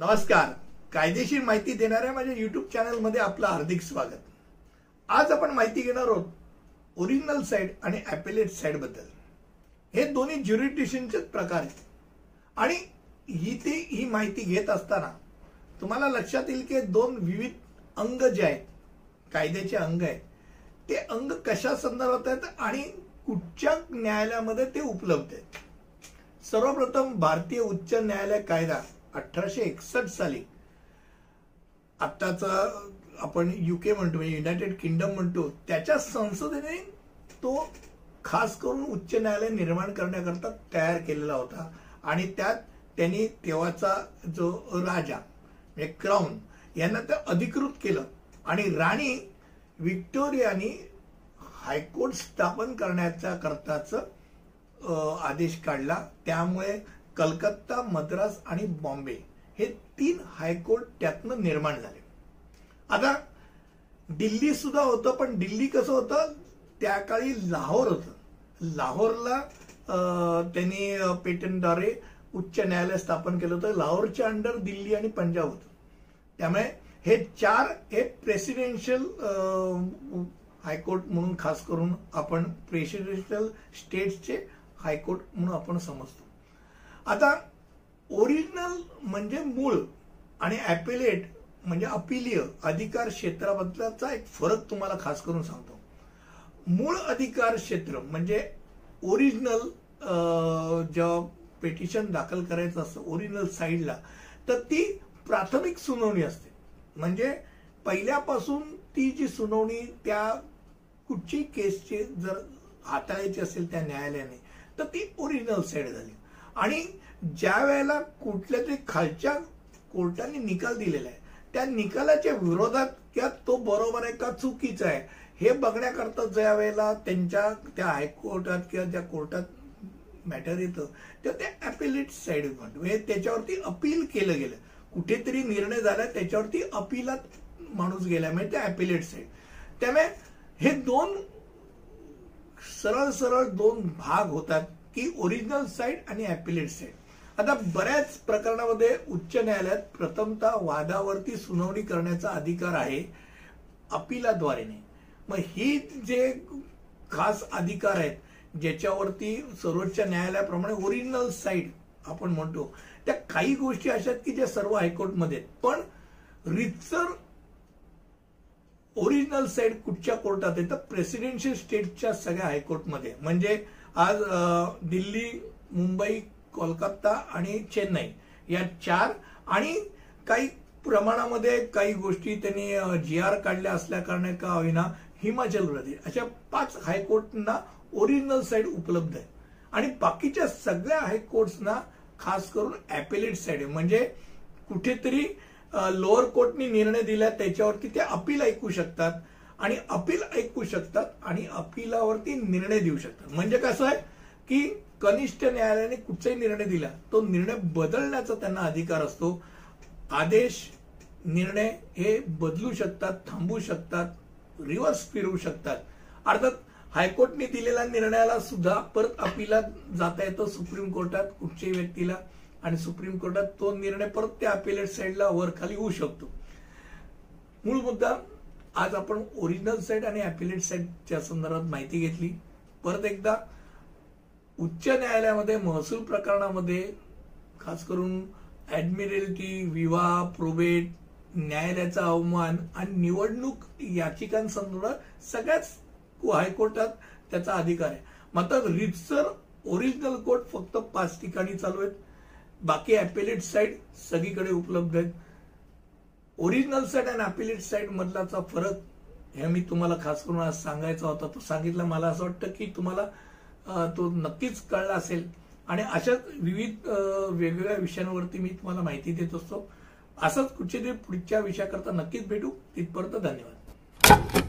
नमस्कार. कायदेशीर माहिती देणाऱ्या माझ्या युट्यूब चॅनलमध्ये आपलं हार्दिक स्वागत. आज आपण माहिती घेणार आहोत ओरिजिनल साईड आणि ॲपेलेट साईडबद्दल. हे दोन्ही ज्युरिडिशनचे प्रकार आहेत. आणि ही ते ही माहिती घेत असताना तुम्हाला लक्षात येईल की दोन विविध अंग जे आहेत कायद्याचे अंग आहेत ते अंग कशा संदर्भात आहेत आणि कुठच्या न्यायालयामध्ये ते उपलब्ध आहेत. सर्वप्रथम भारतीय उच्च न्यायालय कायदा. अठराशे एकसष्ट साली. आत्ताचा आपण युके म्हणतो म्हणजे युनायटेड किंगडम म्हणतो त्याच्या संसदेने तो खास करून उच्च न्यायालय निर्माण करण्याकरता तयार केलेला होता. आणि त्यात त्यांनी तेव्हाचा जो राजा म्हणजे क्राऊन यांना ते अधिकृत केलं. आणि राणी विक्टोरियानी हायकोर्ट स्थापन करण्याच्या करताच आदेश काढला. त्यामुळे कलकत्ता मद्रास आणि बॉम्बे हे तीन हायकोर्ट त्यातनं निर्माण झाले. आता दिल्ली सुद्धा होतं पण दिल्ली कसं होतं? त्या काळी लाहोर होतं. लाहोरला त्यांनी पेटंटद्वारे उच्च न्यायालय स्थापन केलं होतं. लाहोरच्या अंडर दिल्ली आणि पंजाब होतं. त्यामुळे हे चार हे प्रेसिडेन्शियल हायकोर्ट म्हणून खास करून आपण प्रेसिडेन्शियल स्टेट्सचे हायकोर्ट म्हणून आपण समजतो. आता ओरिजिनल म्हणजे मूळ आणि ॲपिलेट म्हणजे अपिलीय अधिकार क्षेत्राबद्दलचा एक फरक तुम्हाला खास करून सांगतो. मूळ अधिकार क्षेत्र म्हणजे ओरिजिनल जेव्हा पेटिशन दाखल करायचं असतं ओरिजिनल साईडला तर ती प्राथमिक सुनावणी असते. म्हणजे पहिल्यापासून ती जी सुनावणी त्या कुठची केसचे जर हाताळायची असेल त्या न्यायालयाने तर ती ओरिजिनल साईड झाली. आणि ज्या वेळेला कुठल्या तरी खालच्या कोर्टाने निकाल दिलेला आहे त्या निकालाच्या विरोधात किंवा तो बरोबर आहे का चुकीचा आहे हे बघण्याकरता ज्या वेळेला त्यांच्या त्या हायकोर्टात किंवा ज्या कोर्टात मॅटर येतं तर ते अपिलेट साईड म्हणतो म्हणजे त्याच्यावरती अपील केलं गेलं. कुठेतरी निर्णय झाला त्याच्यावरती अपिलात माणूस गेला म्हणजे ते अपिलेट साईड त्यामुळे हे दोन सरळ सरळ दोन भाग होतात. की ओरिजिनल साईड आणि अपिलेट साईड आता बऱ्याच प्रकरणामध्ये उच्च न्यायालयात प्रथमतः वादावरती सुनावणी करण्याचा अधिकार आहे अपिलाद्वारे नाही मग ही जे खास अधिकार आहेत ज्याच्यावरती सर्वोच्च न्यायालयाप्रमाणे ओरिजिनल साईड आपण म्हणतो त्या काही गोष्टी अशा आहेत की ज्या सर्व हायकोर्टमध्ये आहेत. पण रितसर ओरिजिनल साईड कुठच्या कोर्टात आहे? तर प्रेसिडेन्शियल स्टेटच्या सगळ्या हायकोर्टमध्ये. म्हणजे आज दिल्ली मुंबई कोलकाता आणि चेन्नई या चार आणि काही प्रमाणामध्ये काही गोष्टी त्यांनी जी आर काढल्या असल्या कारणे का होईना हिमाचल प्रदेश. अशा पाच हायकोर्टना ओरिजिनल साईड उपलब्ध आहे. आणि बाकीच्या सगळ्या हायकोर्ट्सना खास करून ॲपेलेट साईड आहे. म्हणजे कुठेतरी लोअर कोर्टनी निर्णय दिला त्याच्यावरती ते अपील ऐकू शकतात आणि अपील ऐकू शकतात आणि अपिलावरती निर्णय देऊ शकतात. म्हणजे कसं आहे की कनिष्ठ न्यायालयाने कुठचाही निर्णय दिला तो निर्णय बदलण्याचा त्यांना अधिकार असतो. आदेश निर्णय हे बदलू शकतात थांबू शकतात रिव्हर्स फिरवू शकतात. अर्थात हायकोर्टने दिलेल्या निर्णयाला सुद्धा परत अपिलात जाता येतो सुप्रीम कोर्टात कुठच्याही व्यक्तीला. आणि सुप्रीम कोर्टात तो निर्णय परत त्या अपिलेट साईडला वर खाली होऊ शकतो. मूळ मुद्दा आज आपण ओरिजिनल साईड आणि अपिलेट साईडच्या संदर्भात माहिती घेतली. परत एकदा उच्च न्यायालयामध्ये महसूल प्रकरणामध्ये खास करून ऍडमिरल्टी विवाह प्रोबेट न्यायालयाचा अवमान आणि निवडणूक याचिकांसंदर्भात सगळ्याच हायकोर्टात त्याचा अधिकार आहे. मात्र रितसर ओरिजिनल कोर्ट फक्त पाच ठिकाणी चालू आहेत. बाकी अपिलेट साईड सगळीकडे उपलब्ध आहेत. ओरिजिनल साईड आणि अपिलेट साईड मधलाचा फरक हे मी तुम्हाला खास करून आज सांगायचा होता. तो सांगितला मला असं वाटतं की तुम्हाला तो नक्कीच कळला असेल. आणि अशाच विविध वेगवेगळ्या विषयांवरती मी तुम्हाला माहिती देत असतो. असंच कुठच्या पुढच्या विषयाकरता नक्कीच भेटू. तिथपर्यंत धन्यवाद.